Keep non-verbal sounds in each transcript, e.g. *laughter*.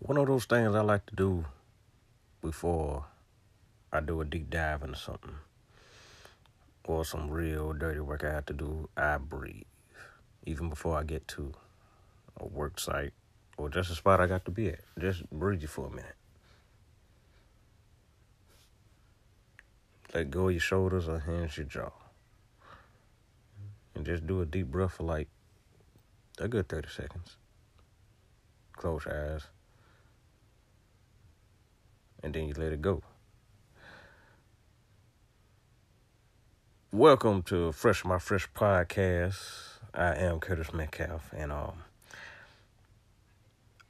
One of those things I like to do before I do a deep dive into something or some real dirty work I have to do, I breathe. Even before I get to a work site or just a spot I got to be at. Just breathe for a minute. Let go of your shoulders or hands your jaw. And just do a deep breath for like a good 30 seconds. Close your eyes. And then you let it go. Welcome to Fresh My Fresh Podcast. I am Curtis Metcalf, and um,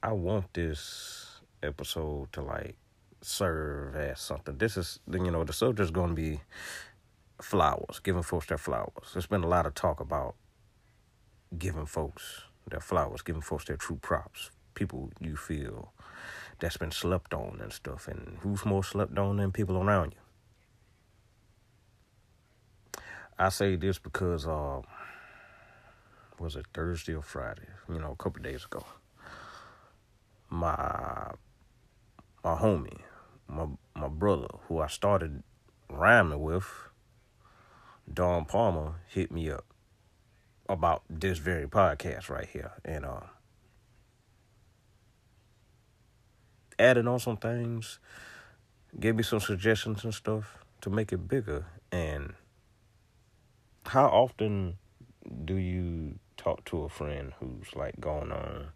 I want this episode to like serve as something. This is, you know, the subject's going to be flowers, giving folks their flowers. There's been a lot of talk about giving folks their flowers, giving folks their true props. People you feel that's been slept on and stuff. And who's more slept on than people around you? I say this because, uh, was it Thursday or Friday? You know, a couple days ago. My my homie, my my brother, who I started rhyming with, Don Parma, hit me up about this very podcast right here, and uh, added on some things, gave me some suggestions and stuff to make it bigger. And how often do you talk to a friend who's like going on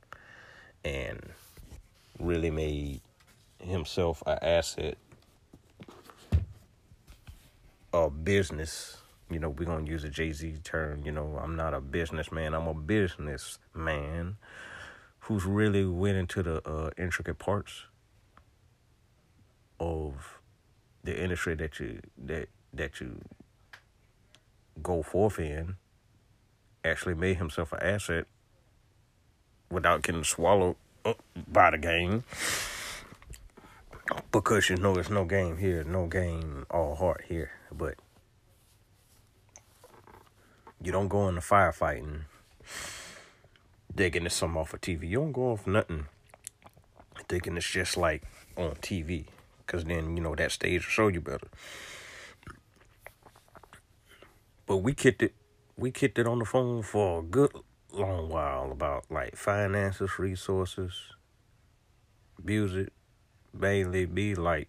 and really made himself an asset a business you know we're gonna use a jay-z term you know i'm not a businessman i'm a businessman who's really went into the uh, intricate parts of the industry that you that that you go forth in actually made himself an asset without getting swallowed up by the game because you know it's no game here no game all heart here but you don't go into firefighting thinking it's something off of TV. You don't go off nothing thinking it's just like on TV. Because then, you know, that stage will show you better. But we kicked it. We kicked it on the phone for a good long while about like finances, resources, music, mainly be like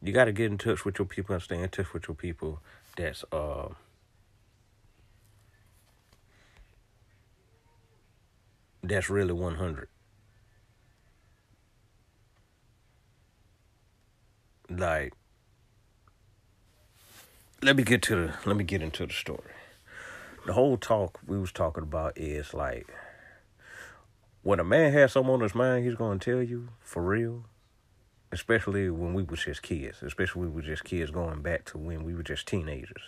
you got to get in touch with your people and stay in touch with your people that's uh that's really 100 like let me get to the let me get into the story. The whole talk we was talking about is like when a man has something on his mind he's gonna tell you for real. Especially when we was just kids. Especially when we were just kids going back to when we were just teenagers.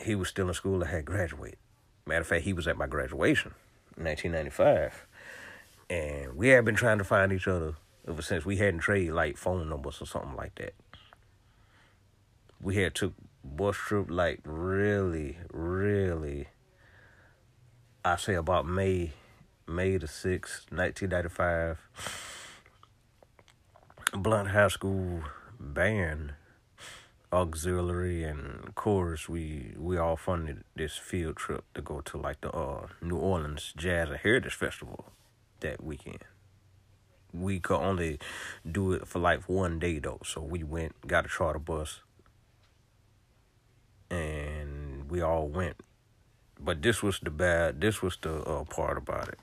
He was still in school I had graduated matter of fact he was at my graduation in 1995 and we had been trying to find each other ever since we hadn't traded like phone numbers or something like that. We had took bus trip like really, really. I say about May, May the sixth, nineteen ninety five. Blount High School band, auxiliary and chorus. We we all funded this field trip to go to like the uh, New Orleans Jazz and Heritage Festival that weekend we could only do it for like one day though. So we went, got a charter bus, and we all went. But this was the bad. This was the uh, part about it.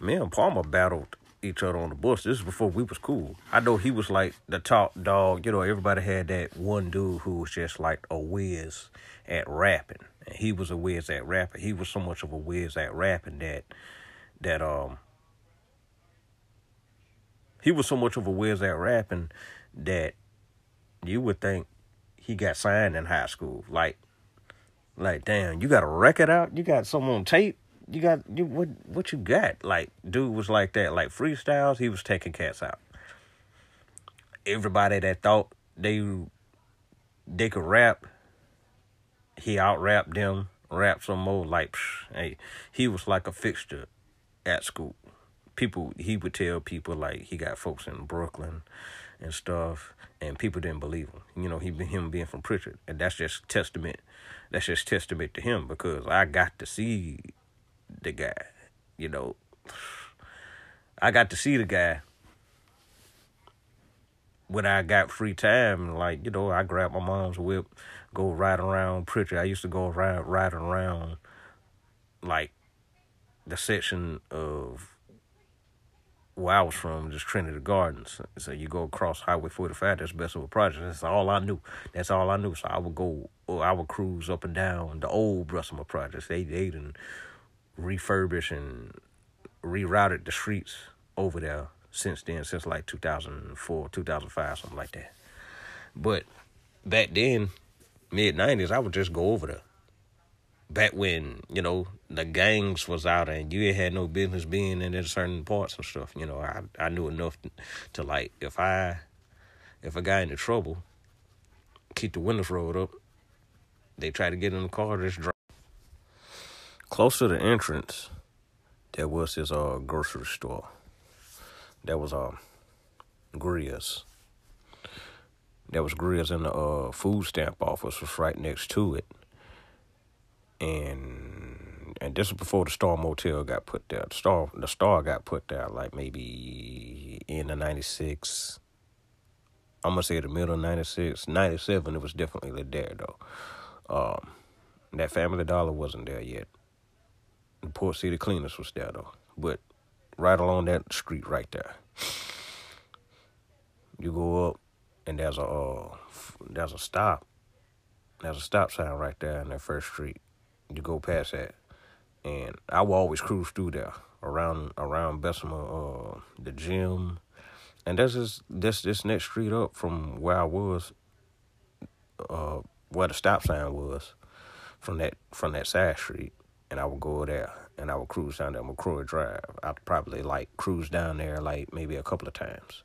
Me and Parma battled each other on the bus. This is before we was cool. I know he was like the top dog. You know, everybody had that one dude who was just like a whiz at rapping, and he was a whiz at rapping. He was so much of a whiz at rapping that that um he was so much of a whiz at rapping that you would think he got signed in high school. Like, like damn, you got a record out, you got something on tape, you got you what what you got? Like, dude was like that, like freestyles. He was taking cats out. Everybody that thought they they could rap, he out rapped them, rap some more. Like, psh, hey, he was like a fixture at school people he would tell people like he got folks in Brooklyn and stuff, and people didn't believe him. You know, he him being from Prichard, and that's just testament. That's just testament to him because I got to see the guy. You know, I got to see the guy when I got free time. Like you know, I grab my mom's whip, go ride around Prichard. I used to go ride riding around like the section of where I was from, just Trinity Gardens. So you go across Highway 45, that's Bessemer Project. That's all I knew. That's all I knew. So I would go, I would cruise up and down the old Bessemer Projects. They, they didn't refurbish and rerouted the streets over there since then, since like 2004, 2005, something like that. But back then, mid 90s, I would just go over there back when you know the gangs was out and you had no business being in certain parts and stuff. You know, I I knew enough to, to like if I if I got into trouble, keep the windows rolled up. They try to get in the car, just drive. Close to the entrance, there was this uh grocery store. There was uh Grills. There was Grills in the uh food stamp office was right next to it and and this was before the Star Motel got put there. The Star the Star got put there like maybe in the ninety six. I'm gonna say the middle of 96, 97, It was definitely there though. Um, that Family Dollar wasn't there yet. The Port City Cleaners was there though, but right along that street right there. You go up, and there's a uh, there's a stop. There's a stop sign right there in that first street you go past that, and I will always cruise through there around around Bessemer, uh, the gym, and this is this this next street up from where I was, uh, where the stop sign was, from that from that side street, and I would go there and I would cruise down there McCrory Drive. I'd probably like cruise down there like maybe a couple of times,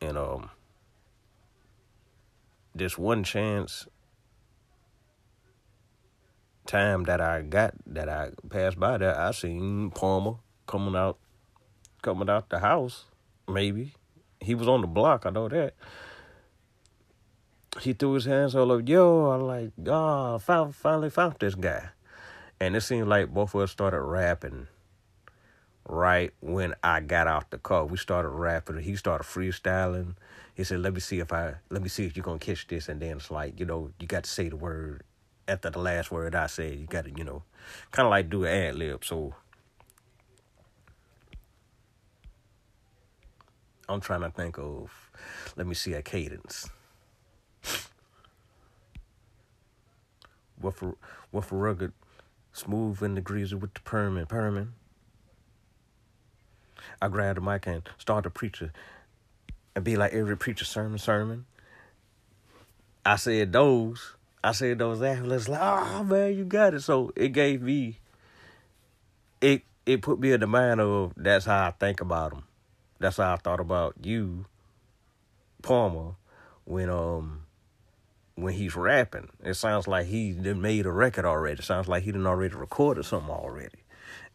and um, this one chance time that I got that I passed by there, I seen Parma coming out coming out the house, maybe. He was on the block, I know that. He threw his hands all over, yo, I'm like, oh, I found, finally found this guy. And it seemed like both of us started rapping right when I got out the car. We started rapping. He started freestyling. He said, "Let me see if I let me see if you're gonna catch this." And then it's like, you know, you got to say the word after the last word I said. You got to, you know, kind of like do an ad lib. So I'm trying to think of, let me see a cadence. What for, what for rugged, smooth and the greasy with the permin, permin. I grab the mic and start to preach and be like every preacher sermon, sermon. I said those I said those athletes like, oh man, you got it. So it gave me, it it put me in the mind of that's how I think about them. That's how I thought about you, Parma, when um when he's rapping. It sounds like he done made a record already. It sounds like he done already recorded something already.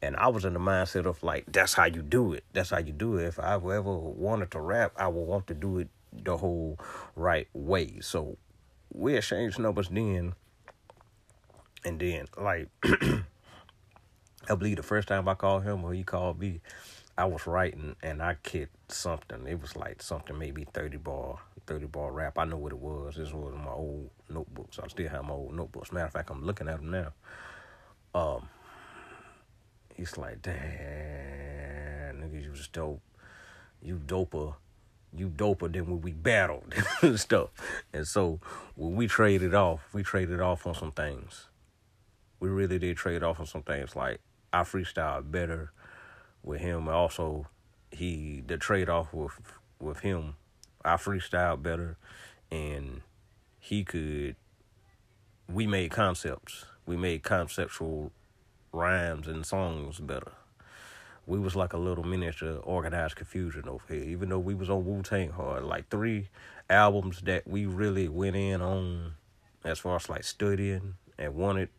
And I was in the mindset of like, that's how you do it. That's how you do it. If I ever wanted to rap, I would want to do it the whole right way. So we exchanged numbers then. And then, like, *clears throat* I believe the first time I called him or he called me, I was writing and I kicked something. It was like something maybe 30 bar, 30 bar rap. I know what it was. This was my old notebooks. I still have my old notebooks. Matter of fact, I'm looking at them now. Um, he's like, damn, nigga, you was dope. You doper you doper than when we battled *laughs* and stuff. And so when we traded off, we traded off on some things. We really did trade off on some things. Like I freestyle better with him. Also, he the trade off with with him, I freestyle better, and he could. We made concepts. We made conceptual rhymes and songs better we was like a little miniature Organized Konfusion over here. Even though we was on Wu Tang hard, like three albums that we really went in on as far as like studying and wanted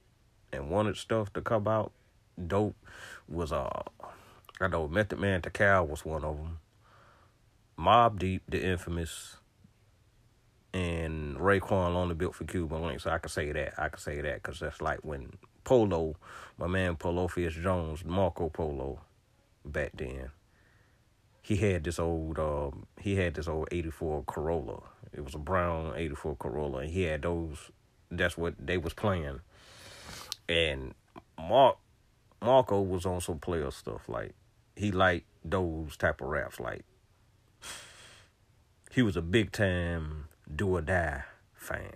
and wanted stuff to come out dope was uh I know Method Man Tical was one of them. Mobb Deep, the infamous, and Raekwon only built for Cuban Links. I can say that. I can say that because that's like when Polo, my man Polophus Jones, Marco Polo, back then. He had this old, um, he had this old '84 Corolla. It was a brown '84 Corolla, and he had those. That's what they was playing. And Mark, Marco was on some player stuff. Like he liked those type of raps. Like he was a big time do or die fan.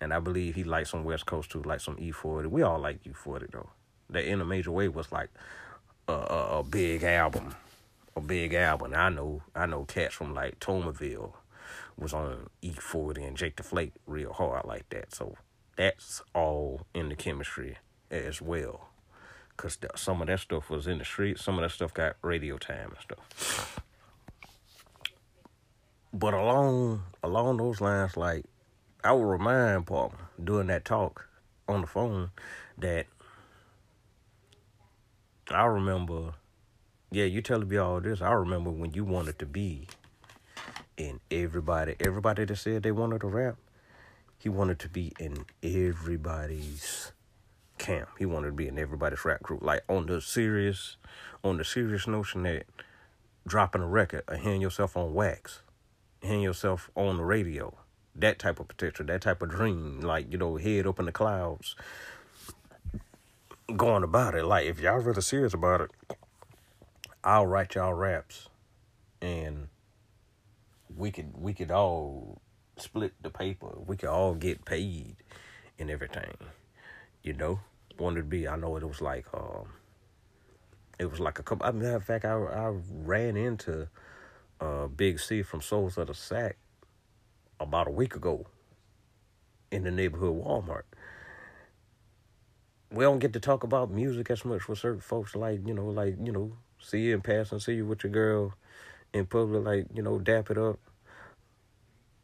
And I believe he liked some West Coast too, like some E40. We all like E40 though. That in a major way was like a, a, big album, a big album. I know, I know cats from like Toulminville was on E40 and Jake the Flake real hard like that. So that's all in the chemistry as well. Cause some of that stuff was in the street. Some of that stuff got radio time and stuff. But along along those lines, like I will remind Paul during that talk on the phone that I remember, yeah, you telling me all this. I remember when you wanted to be in everybody, everybody that said they wanted to rap, he wanted to be in everybody's camp. He wanted to be in everybody's rap group. Like on the serious, on the serious notion that dropping a record or hearing yourself on wax, hearing yourself on the radio that type of potential, that type of dream, like, you know, head up in the clouds, going about it. Like, if y'all really serious about it, I'll write y'all raps and we could we could all split the paper. We could all get paid and everything. You know? Wanted to be I know it was like um it was like a couple I mean, matter of fact I I ran into uh Big C from Souls of the Sack about a week ago in the neighborhood Walmart. We don't get to talk about music as much with certain folks, like, you know, like, you know, see you in passing, see you with your girl in public, like, you know, dap it up.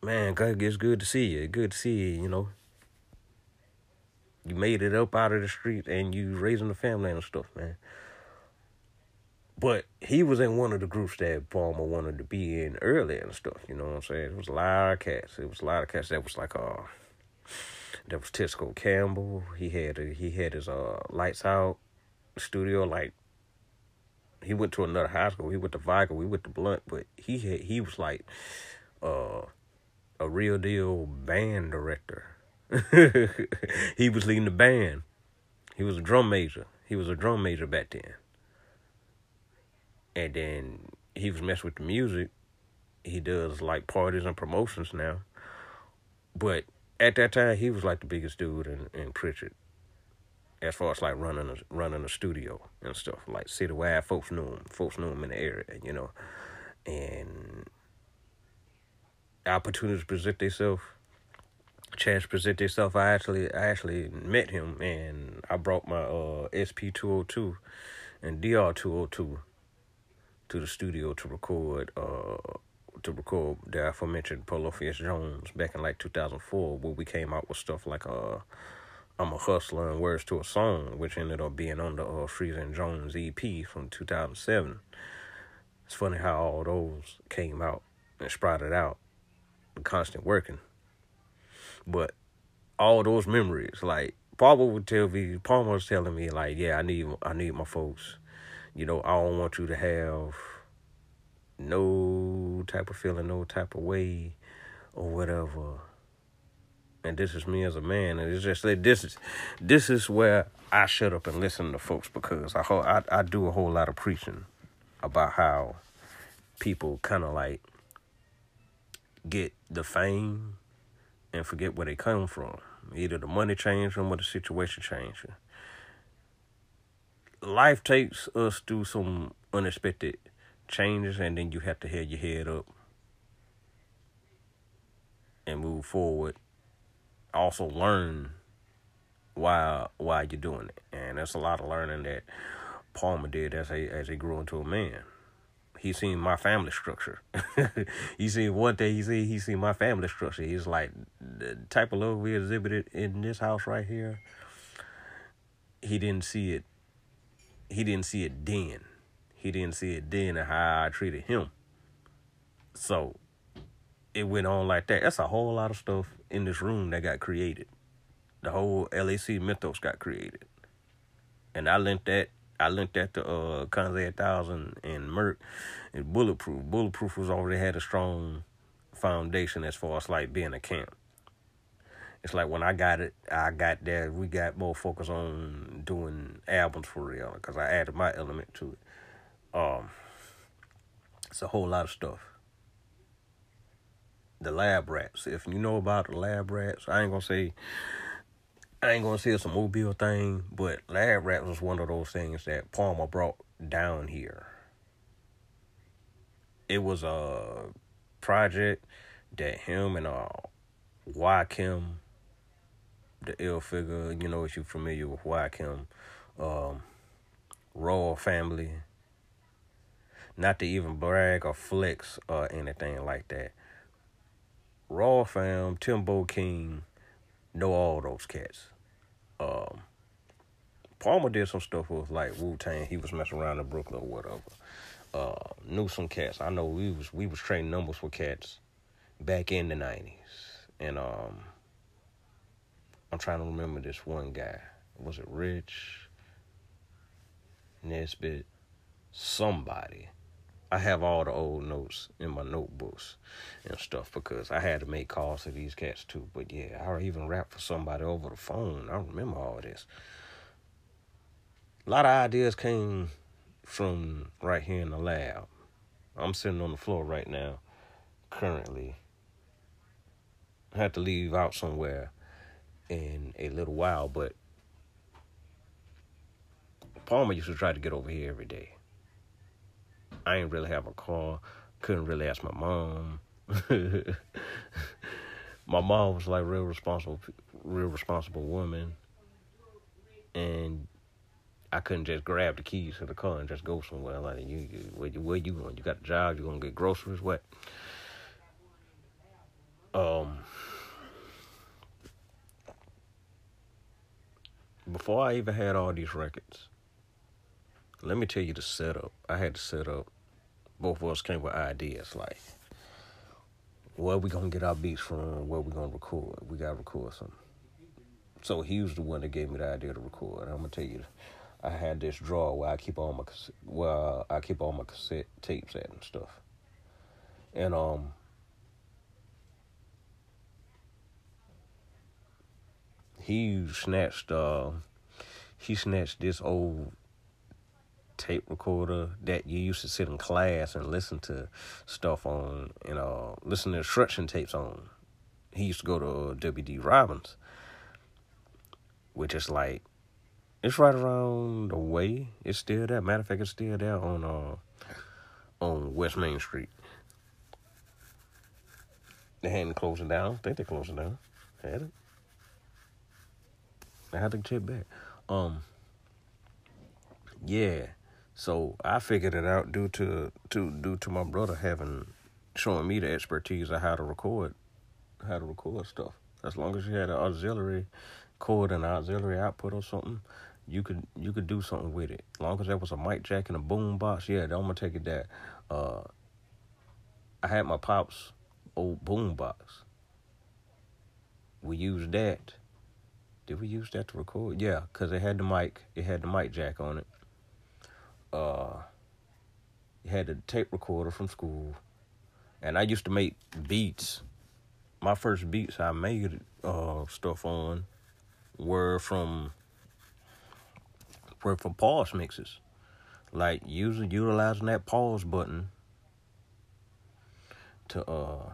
Man, it's good to see you. Good to see you, you know. You made it up out of the street and you raising the family and stuff, man. But he was in one of the groups that Parma wanted to be in early and stuff. You know what I'm saying? It was a lot of cats. It was a lot of cats. That was like uh, that was Tisco Campbell. He had he had his uh lights out studio. Like he went to another high school. He went to Vigor. We went to Blount, but he had, he was like uh a real deal band director. *laughs* he was leading the band. He was a drum major. He was a drum major back then and then he was messing with the music. He does like parties and promotions now. But at that time, he was like the biggest dude in, in Prichard. As far as like running a, running a studio and stuff, like citywide, folks knew him. Folks knew him in the area, you know. And opportunities present themselves. Chance present themselves. I actually, I actually met him, and I brought my uh, SP two hundred two and DR two hundred two to the studio to record uh to record the aforementioned Polophus Jones back in like 2004 where we came out with stuff like uh I'm a Hustler and Words to a Song which ended up being on the uh, Jones EP from 2007. It's funny how all those came out and sprouted out constant working. But all those memories like Parma would tell me Parma was telling me like yeah I need I need my folks you know, I don't want you to have no type of feeling, no type of way or whatever. And this is me as a man, and it's just like this is this is where I shut up and listen to folks because I I I do a whole lot of preaching about how people kind of like get the fame and forget where they come from. Either the money changed them or the situation changed them life takes us through some unexpected changes, and then you have to hold your head up and move forward. Also, learn why why you're doing it, and that's a lot of learning that Parma did as he as he grew into a man. He seen my family structure. *laughs* he seen one thing. He seen he seen my family structure. He's like the type of love we exhibited in this house right here. He didn't see it he didn't see it then. He didn't see it then and how I treated him. So it went on like that. That's a whole lot of stuff in this room that got created. The whole LAC mythos got created. And I lent that I linked that to uh Conze a thousand and Merc and Bulletproof. Bulletproof was already had a strong foundation as far as like being a camp. It's like when I got it, I got there. We got more focus on doing albums for real because I added my element to it. Um, it's a whole lot of stuff. The lab rats. If you know about the lab rats, I ain't gonna say. I ain't gonna say it's a mobile thing, but lab rats was one of those things that Parma brought down here. It was a project that him and uh Joakim the ill figure, you know, if you're familiar with Joakim, um, Royal Family. Not to even brag or flex or anything like that. Raw Fam, Timbo King, know all those cats. Um, Parma did some stuff with like Wu Tang. He was messing around in Brooklyn or whatever. Uh, knew some cats. I know we was we was trading numbers for cats back in the nineties, and um, I'm trying to remember this one guy. Was it Rich? Nesbitt? Somebody. I have all the old notes in my notebooks and stuff because I had to make calls to these cats too. But yeah, I even rap for somebody over the phone. I remember all this. A lot of ideas came from right here in the lab. I'm sitting on the floor right now, currently. I had to leave out somewhere in a little while, but Parma used to try to get over here every day. I ain't really have a car. Couldn't really ask my mom. *laughs* my mom was like real responsible, real responsible woman, and I couldn't just grab the keys to the car and just go somewhere. Like you, you where you where you going? You got a job? You gonna get groceries? What? Um. before I even had all these records, let me tell you the setup. I had to set up. Both of us came with ideas like, where we gonna get our beats from? Where we gonna record? We gotta record something. So he was the one that gave me the idea to record. I'm gonna tell you, I had this drawer where I keep all my where I keep all my cassette tapes at and stuff. And um, he snatched uh he snatched this old tape recorder that you used to sit in class and listen to stuff on you know listen to instruction tapes on. He used to go to wd robbins which is like it's right around the way. It's still there. Matter of fact it's still there on uh on west main street. They hadn't closed it down. I think they're closing down. Had it? I had to check back. Um, yeah. So I figured it out due to to due to my brother having showing me the expertise of how to record how to record stuff. As long as you had an auxiliary cord and auxiliary output or something, you could you could do something with it. As long as there was a mic jack and a boom box, yeah, I'm gonna take it that. Uh, I had my pop's old boom box. We used that did we use that to record? Yeah, because it had the mic. It had the mic jack on it. Uh, had a tape recorder from school, and I used to make beats. My first beats I made uh, stuff on were from were from pause mixes, like using utilizing that pause button to uh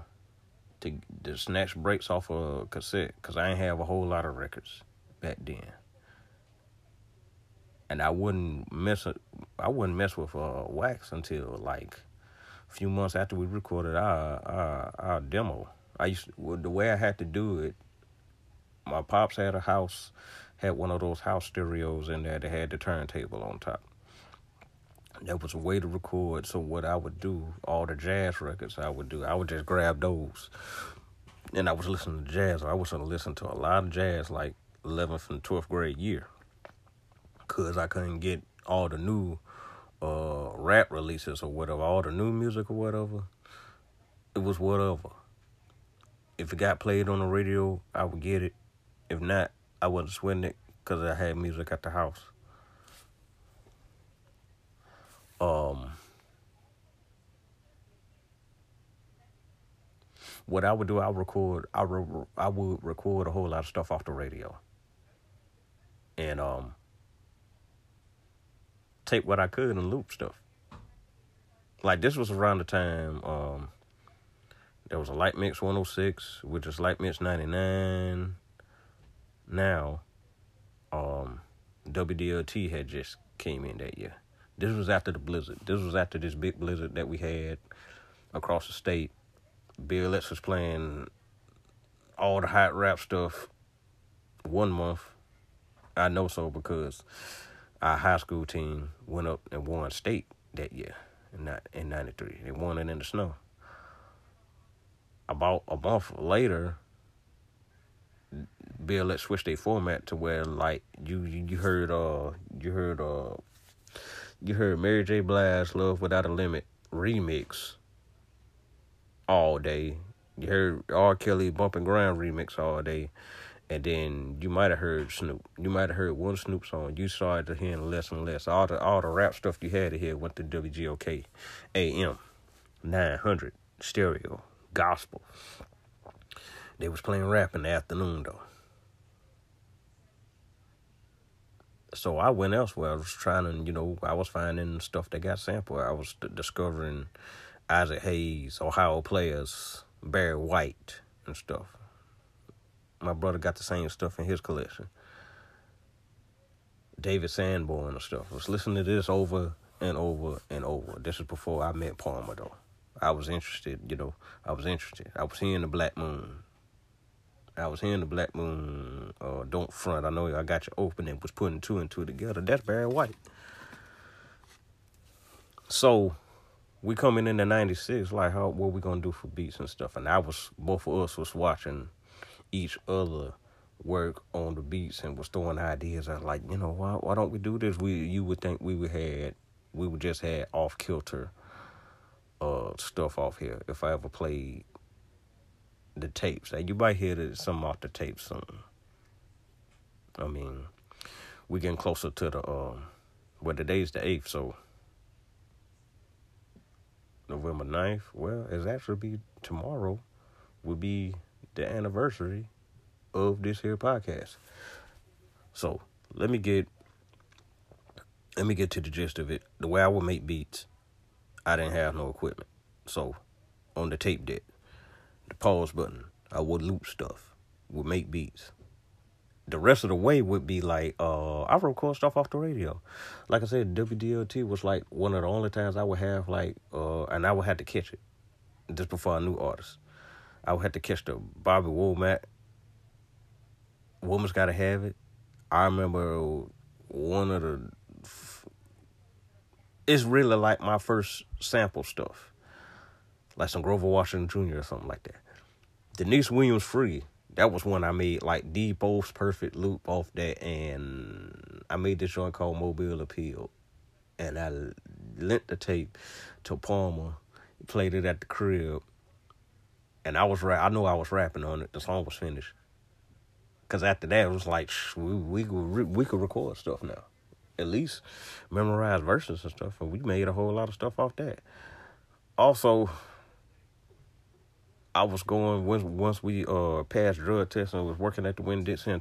to, to snatch breaks off a cassette because I ain't have a whole lot of records back then. And I wouldn't mess I wouldn't mess with uh, wax until like a few months after we recorded our our, our demo. I used the way I had to do it. My pops had a house, had one of those house stereos in there that had the turntable on top that was a way to record. So what I would do, all the jazz records I would do, I would just grab those, and I was listening to jazz. I was gonna listen to a lot of jazz, like 11th and 12th grade year, cause I couldn't get all the new uh rap releases or whatever, all the new music or whatever, it was whatever. If it got played on the radio, I would get it. If not, I wasn't sweating it because I had music at the house. Um, what I would do, I record. I re- I would record a whole lot of stuff off the radio, and um, take what I could and loop stuff. Like this was around the time um, there was a Light Mix 106, which is Light Mix 99. Now, um, WDLT had just came in that year. This was after the blizzard. This was after this big blizzard that we had across the state. Bill was playing all the hot rap stuff one month. I know so because our high school team went up and won state that year in in '93. They won it in the snow. About a month later, Bill X switched their format to where like you you heard uh you heard uh you heard Mary J. Blige "Love Without a Limit" remix all day. You heard R. Kelly "Bump and Grind" remix all day, and then you might have heard Snoop. You might have heard one Snoop song. You started to hear less and less. All the all the rap stuff you had to hear went to WGOK, AM, nine hundred stereo gospel. They was playing rap in the afternoon though. so I went elsewhere. I was trying to, you know, I was finding stuff that got sampled. I was discovering Isaac Hayes, Ohio players, Barry White, and stuff. My brother got the same stuff in his collection. David Sanborn and stuff. I was listening to this over and over and over. This is before I met Parma, though. I was interested, you know, I was interested. I was hearing the Black Moon. I was hearing the Black Moon, uh, Don't Front. I know I got you open and was putting two and two together. That's Barry White. So we coming in the 96, like how what we gonna do for beats and stuff. And I was both of us was watching each other work on the beats and was throwing ideas out like, you know, why why don't we do this? We you would think we would had we would just had off kilter uh stuff off here if I ever played the tapes. And you might hear that some off the tapes soon. I mean, we're getting closer to the um well today's the eighth, so November 9th, well, it's actually be tomorrow will be the anniversary of this here podcast. So let me get let me get to the gist of it. The way I would make beats, I didn't have no equipment. So on the tape deck, the pause button. I would loop stuff, would make beats. The rest of the way would be like uh I record stuff off the radio. Like I said, WDLT was like one of the only times I would have like uh and I would have to catch it just before I knew artists. I would have to catch the Bobby Womack. Woman's Gotta Have It. I remember one of the. It's really like my first sample stuff like some Grover Washington Jr. or something like that. Deniece Williams Free, that was one I made like the most perfect loop off that, and I made this joint called Mobile Appeal, and I lent the tape to Parma, played it at the crib, and I was right I knew I was rapping on it. The song was finished. Cause after that it was like we we could we could record stuff now, at least memorize verses and stuff, and we made a whole lot of stuff off that. Also, I was going once once we uh passed drug tests and was working at the Winn Dixie in.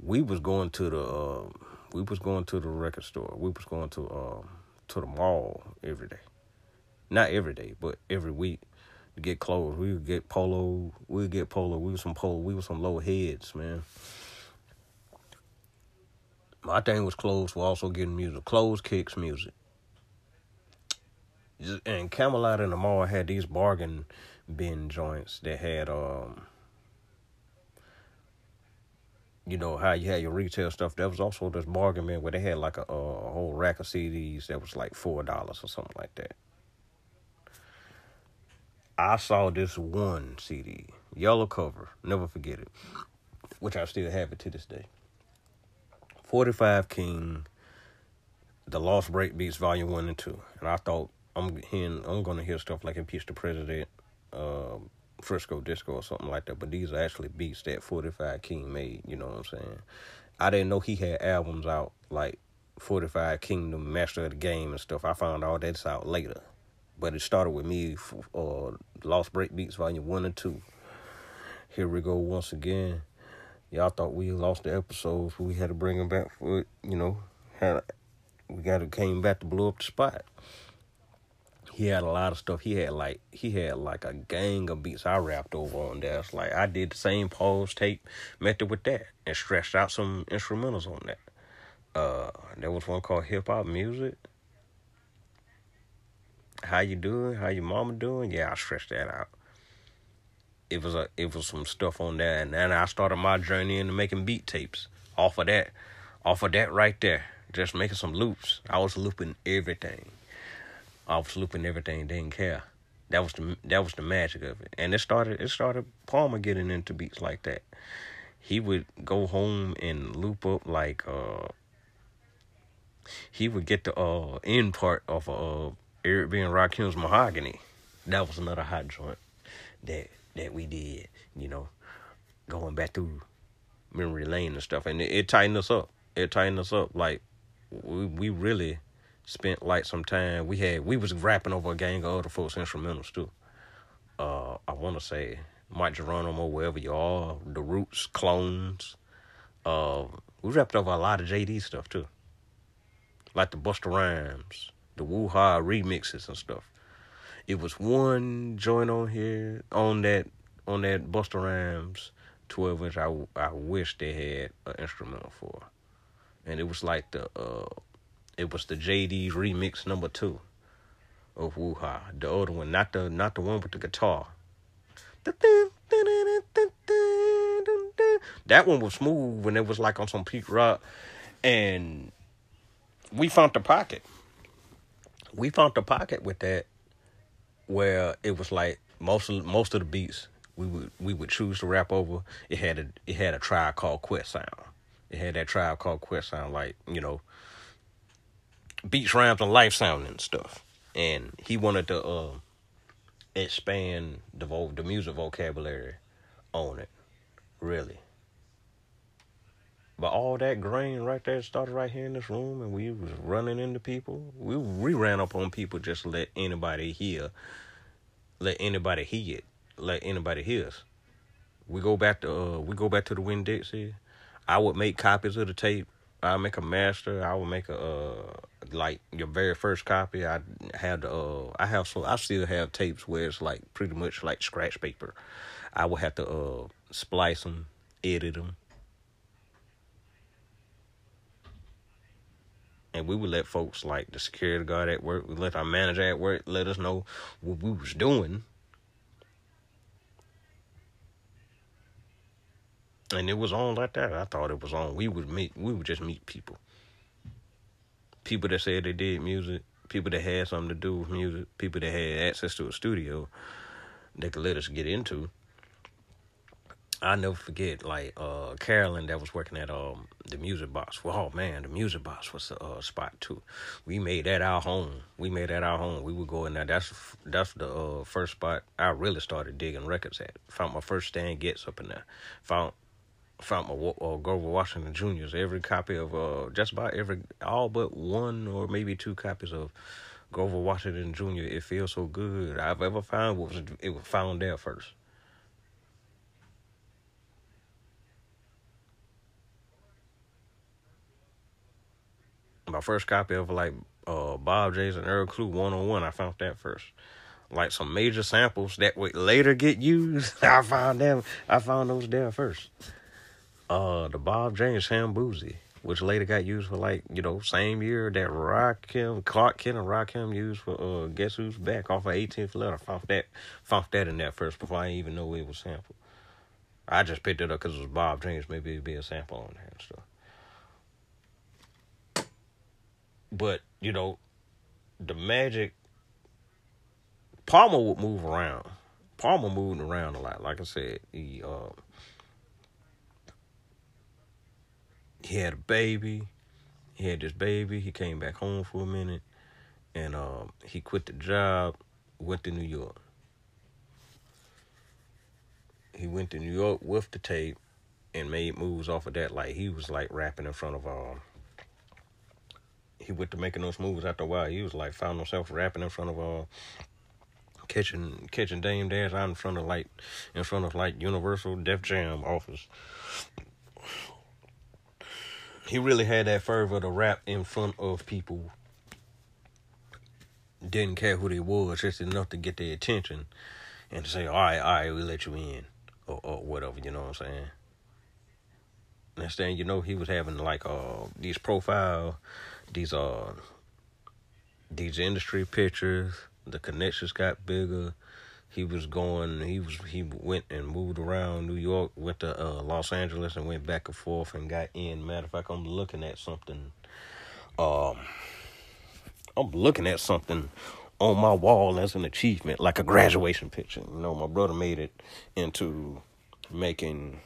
We was going to the uh, we was going to the record store. We was going to um to the mall every day, not every day, but every week get clothes. We would get polo. We would get polo. We was some polo. We was some low heads, man. My thing was clothes. We also getting music. Clothes, kicks, music and Camelot in the mall had these bargain bin joints that had um you know how you had your retail stuff. There was also this bargain bin where they had like a, a whole rack of CDs that was like four dollars or something like that. I saw this one CD, yellow cover, never forget it, which I still have it to this day. 45 King the Lost Breakbeats Volume One and Two, and I thought I'm hearing I'm gonna hear stuff like Impeach the President, uh, Frisco Disco or something like that. But these are actually beats that 45 King made. You know what I'm saying? I didn't know he had albums out like 45 Kingdom, Master of the Game, and stuff. I found all that's out later. But it started with me, uh, Lost Breakbeats Volume 1 and 2. Here we go once again. Y'all thought we lost the episodes, we had to bring them back for it, you know. Had, we got to came back to blow up the spot. He had a lot of stuff. He had like he had like a gang of beats I rapped over on there. It's like I did the same pause tape method with that and stretched out some instrumentals on that. Uh, there was one called Hip Hop Music. How you doing? How your mama doing? Yeah, I stretched that out. It was a it was some stuff on there, and then I started my journey into making beat tapes off of that, off of that right there. Just making some loops. I was looping everything. I was looping everything. Didn't care. That was the that was the magic of it, and it started it started Parma getting into beats like that. He would go home and loop up like uh he would get the uh end part of uh Eric B and Rakim's Mahogany. That was another hot joint that that we did, you know, going back through memory lane and stuff, and it, it tightened us up. It tightened us up. Like we we really spent like some time. We had we was rapping over a gang of other folks instrumentals too. Uh, I want to say Mike Geronimo, wherever you are, the Roots, Clones. Uh, we rapped over a lot of JD stuff too like the Busta Rhymes, the Woo Ha remixes and stuff. It was one joint on here on that on that Busta Rhymes twelve inch. I I wish they had an instrumental for, and it was like the uh, it was the JD remix number two of Woo Ha. The other one, not the not the one with the guitar. That one was smooth when it was like on some Pete Rock, and we found the pocket. We found the pocket with that, where it was like most of most of the beats we would we would choose to rap over. It had a it had a tribe called Quest sound. It had that tribe called Quest sound, like you know, beats, rhymes, and life sound and stuff. And he wanted to uh, expand the vo- the music vocabulary on it, really. But all that grain right there started right here in this room, and we was running into people. We we ran up on people just to let anybody hear, let anybody hear it, let anybody hear us. We go back to uh, we go back to the Winn Dixie. I would make copies of the tape. I make a master. I would make a uh, like your very first copy. I had uh I have so I still have tapes where it's like pretty much like scratch paper. I would have to uh splice them, edit them and we would let folks like the security guard at work, we let our manager at work let us know what we was doing. And it was on like that. I thought it was on. We would meet we would just meet people. People that said they did music, people that had something to do with music, people that had access to a studio they could let us get into. I never forget, like uh, Carolyn that was working at um the music box. Well, oh man, the music box was a uh, spot too. We made that our home. We made that our home. We would go in there. That's that's the uh, first spot I really started digging records at. Found my first Stan Getz up in there. Found found my uh, Grover Washington Jr.'s every copy of uh just about every all but one or maybe two copies of Grover Washington Jr. It feels so good. I've ever found was it was found there first. My first copy of like uh, Bob James and Earl Klugh one on one. I found that first. Like some major samples that would later get used. *laughs* I found them. I found those there first. Uh, the Bob James Sam Boozy, which later got used for like you know same year that Rakim Clark Kent and Rakim used for uh Guess Who's Back off of 18th letter. I found that found that in there first before I even know it was sampled. I just picked it up because it was Bob James. Maybe it'd be a sample on there and stuff. But you know, the magic. Parma would move around. Parma moved around a lot. Like I said, he uh, he had a baby. He had this baby. He came back home for a minute, and um, he quit the job, went to New York. He went to New York with the tape and made moves off of that. Like he was like rapping in front of um. He went to making those moves after a while. He was like found himself rapping in front of uh catching catching Dame Dash out in front of like in front of like Universal Def Jam office. He really had that fervor to rap in front of people. Didn't care who they was, just enough to get their attention and to say, All right, all right, we let you in or, or whatever, you know what I'm saying? Next thing you know, he was having like uh these profile, these uh these industry pictures. The connections got bigger. He was going. He was. He went and moved around New York. Went to uh, Los Angeles and went back and forth and got in. Matter of fact, I'm looking at something. Um, I'm looking at something on my wall as an achievement, like a graduation picture. You know, my brother made it into making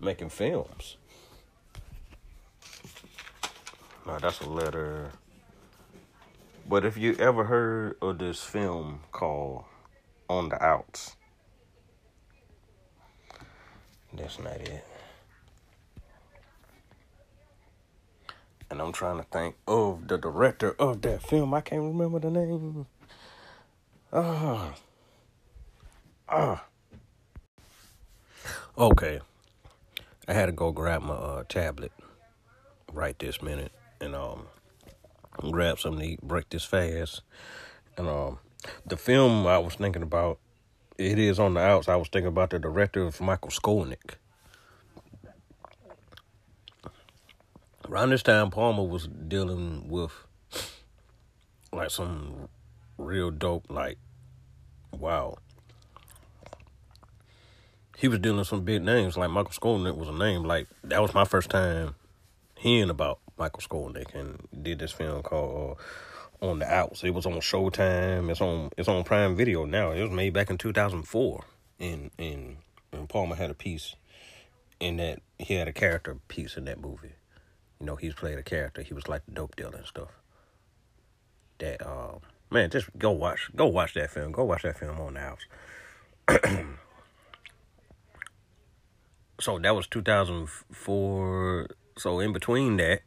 making films. That's a letter. But if you ever heard of this film called On the Outs, that's not it. And I'm trying to think of the director of that film. I can't remember the name. Ah. Ah. Okay. I had to go grab my uh, tablet right this minute and um grab something to eat, break this fast. And um the film I was thinking about, it is on the outs. I was thinking about the director of Michael Skolnik. Around this time, Parma was dealing with like some real dope, like wow, he was dealing with some big names. Like Michael Skolnik was a name. Like that was my first time hearing about Michael Skolnik, and did this film called uh, On the Outs. It was on Showtime. It's on it's on Prime Video now. It was made back in two thousand four, and and and Parma had a piece in that. He had a character piece in that movie. You know, he's played a character. He was like the dope dealer and stuff. That uh, man, just go watch, go watch that film. Go watch that film on the house. *clears throat* so that was 2004. So in between that,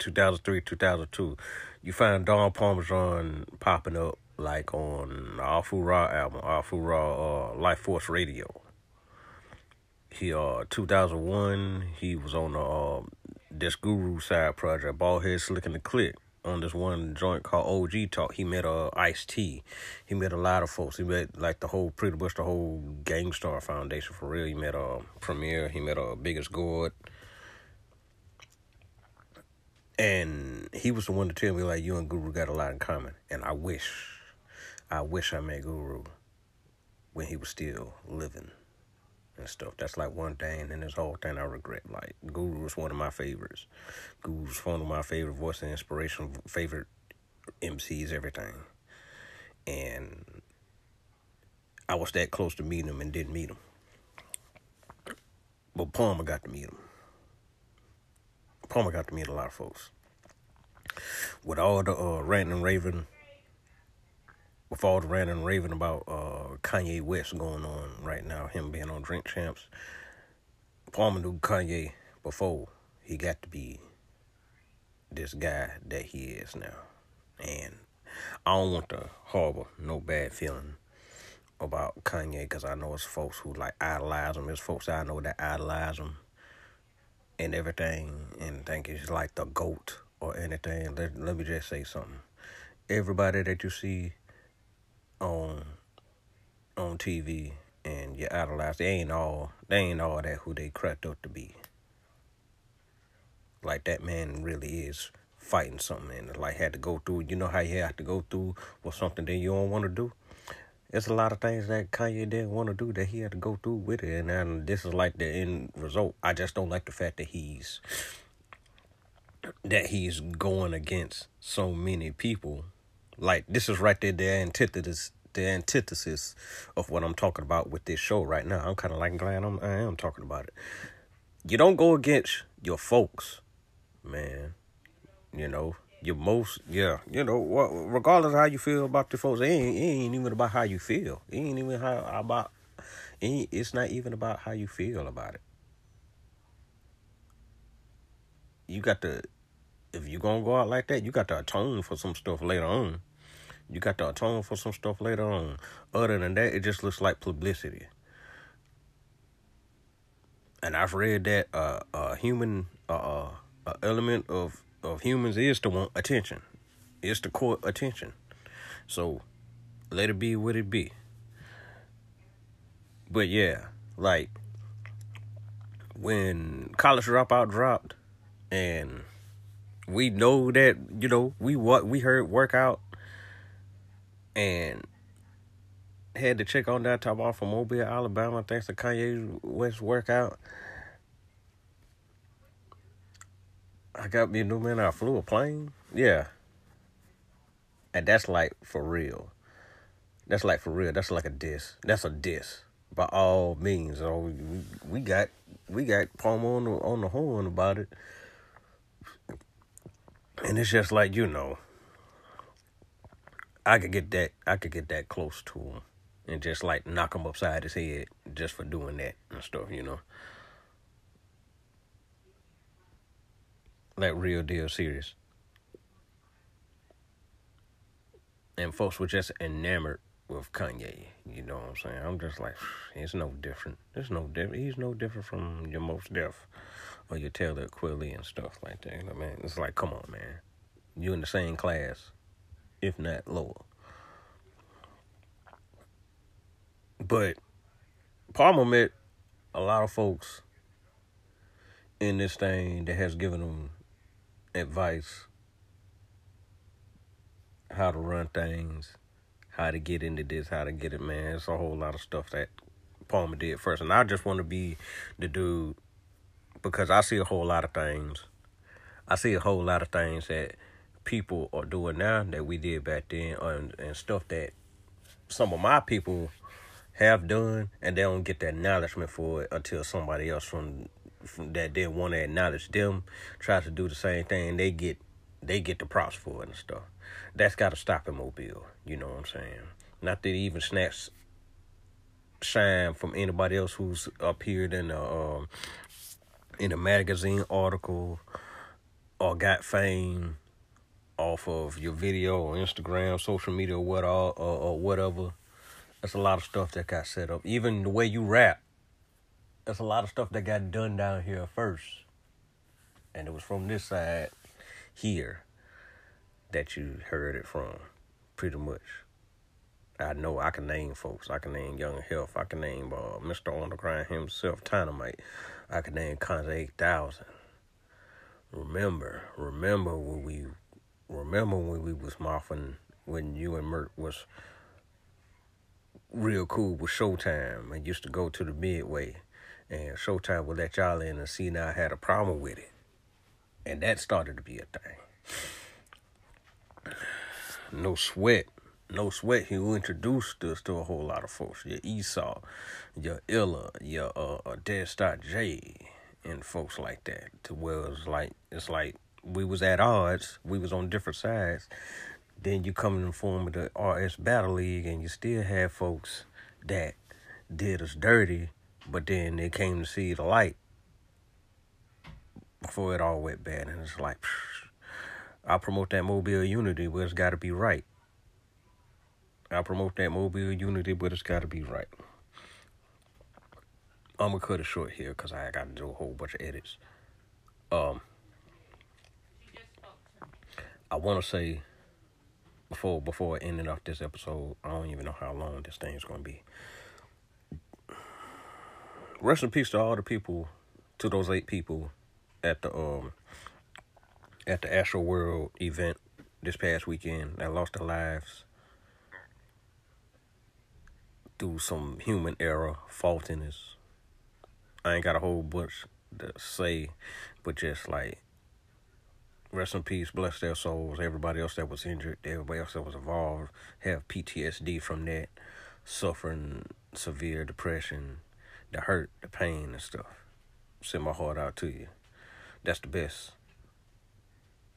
2003, 2002, you find Don Parmesan popping up like on the Afu-Ra album, Afu-Ra uh, Life Force Radio. He uh 2001, he was on the uh, this Guru side project, Baldhead Slick the Click on this one joint called OG Talk. He met uh Ice T. He met a lot of folks. He met like the whole pretty much the whole Gang Starr Foundation for real. He met uh Premier. He met uh Biggest Gourd. And he was the one to tell me like you and Guru got a lot in common. And I wish, I wish I met Guru when he was still living and stuff. That's like one thing, and this whole thing I regret. Like Guru was one of my favorites. Guru was one of my favorite voice and inspiration, favorite MCs, everything. And I was that close to meeting him and didn't meet him. But Parma got to meet him. Parma got to meet a lot of folks. With all the uh, ranting and raving with all the ranting and raving about uh, Kanye West going on right now, him being on Drink Champs, Parma knew Kanye before he got to be this guy that he is now. And I don't want to harbor no bad feeling about Kanye because I know it's folks who like idolize him. It's folks I know that idolize him and everything and think he's like the GOAT or anything. Let, let me just say something. Everybody that you see on on TV and you idolize. They ain't all they ain't all that who they cracked up to be. Like that man really is fighting something and like had to go through. You know how you have to go through with something that you don't want to do. There's a lot of things that Kanye didn't want to do that he had to go through with it, and then this is like the end result. I just don't like the fact that he's that he's going against so many people like this is right there the antithesis the antithesis of what I'm talking about with this show right now. I'm kind of like glad I'm I am talking about it. You don't go against your folks man. You know, your most, yeah, you know, regardless how you feel about the folks, it ain't, it ain't even about how you feel. It ain't even how about. It it's not even about how you feel about it. You got to, if you're gonna go out like that, you got to atone for some stuff later on. You got to atone for some stuff later on. Other than that, it just looks like publicity. And I've read that uh, a human uh, uh, element of of humans is to want attention. It's to court attention. So let it be what it be. But yeah, like when college dropout dropped and we know that, you know, we what we heard workout and had to check on that top off from Mobile, Alabama, thanks to Kanye West workout. I got me a new man. I flew a plane. Yeah. And that's like for real. That's like for real. That's like a diss. That's a diss by all means. Oh, we, we got we got Parma on the on the horn about it, and it's just like you know. I could get that. I could get that close to him, and just like knock him upside his head just for doing that and stuff. You know. Like real deal serious. And folks were just enamored with Kanye. You know what I'm saying? I'm just like, it's no different. It's no different. He's no different from your Mos Def or your Talib Kweli and stuff like that. I mean, it's like, come on, man. You in the same class, if not lower. But Parma met a lot of folks in this thing that has given them advice how to run things, how to get into this, how to get it, man. It's a whole lot of stuff that Parma did first. And I just want to be the dude because I see a whole lot of things. I see a whole lot of things that people are doing now that we did back then and, and stuff that some of my people have done and they don't get the acknowledgement for it until somebody else from that didn't want to acknowledge them try to do the same thing. They get they get the props for it and stuff. That's got to stop in Mobile. You know what I'm saying? Not that even snatch shine from anybody else who's appeared in a um, in a magazine article or got fame off of your video or Instagram, social media, or what all or, or whatever. That's a lot of stuff that got set up. Even the way you rap there's a lot of stuff that got done down here first. And it was from this side here that you heard it from, pretty much. I know I can name folks. I can name Young Health. I can name uh, Mr. Underground himself, Dynamite. I can name Conza 8000. Remember, remember when we, remember when we was mopping, when you and Mert was real cool with Showtime and used to go to the Midway and Showtime would let y'all in and see now I had a problem with it. And that started to be a thing. No sweat. No sweat. He introduced us to a whole lot of folks. Your Esau, your Illa, your uh, uh Dead Start J, and folks like that. To where it's like it's like we was at odds. We was on different sides. Then you come in the form of the RS Battle League, and you still have folks that did us dirty but then they came to see the light before it all went bad. And it's like, I promote that mobile unity, but it's got to be right. I promote that mobile unity, but it's got to be right. I'm gonna cut it short here because I got to do a whole bunch of edits. Um, I want to say before before ending off this episode, I don't even know how long this thing's gonna be rest in peace to all the people, to those eight people at the um at the Astroworld event this past weekend that lost their lives through some human error, faultiness. I ain't got a whole bunch to say, but just like rest in peace, bless their souls. Everybody else that was injured, everybody else that was involved, have PTSD from that, suffering severe depression, the hurt, the pain and stuff. Send my heart out to you. That's the best.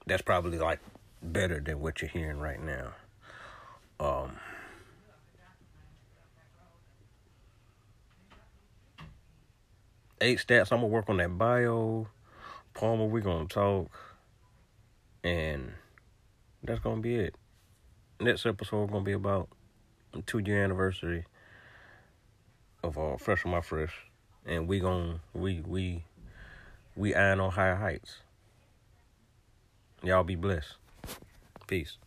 that's probably like better than what you're hearing right now. Um, eight stats. I'm gonna work on that bio. Parma, we're gonna talk, and that's gonna be it. Next episode gonna be about two year anniversary of uh, Fresh on My Fresh, and we gonna we we we eyeing on higher heights. Y'all be blessed. Peace.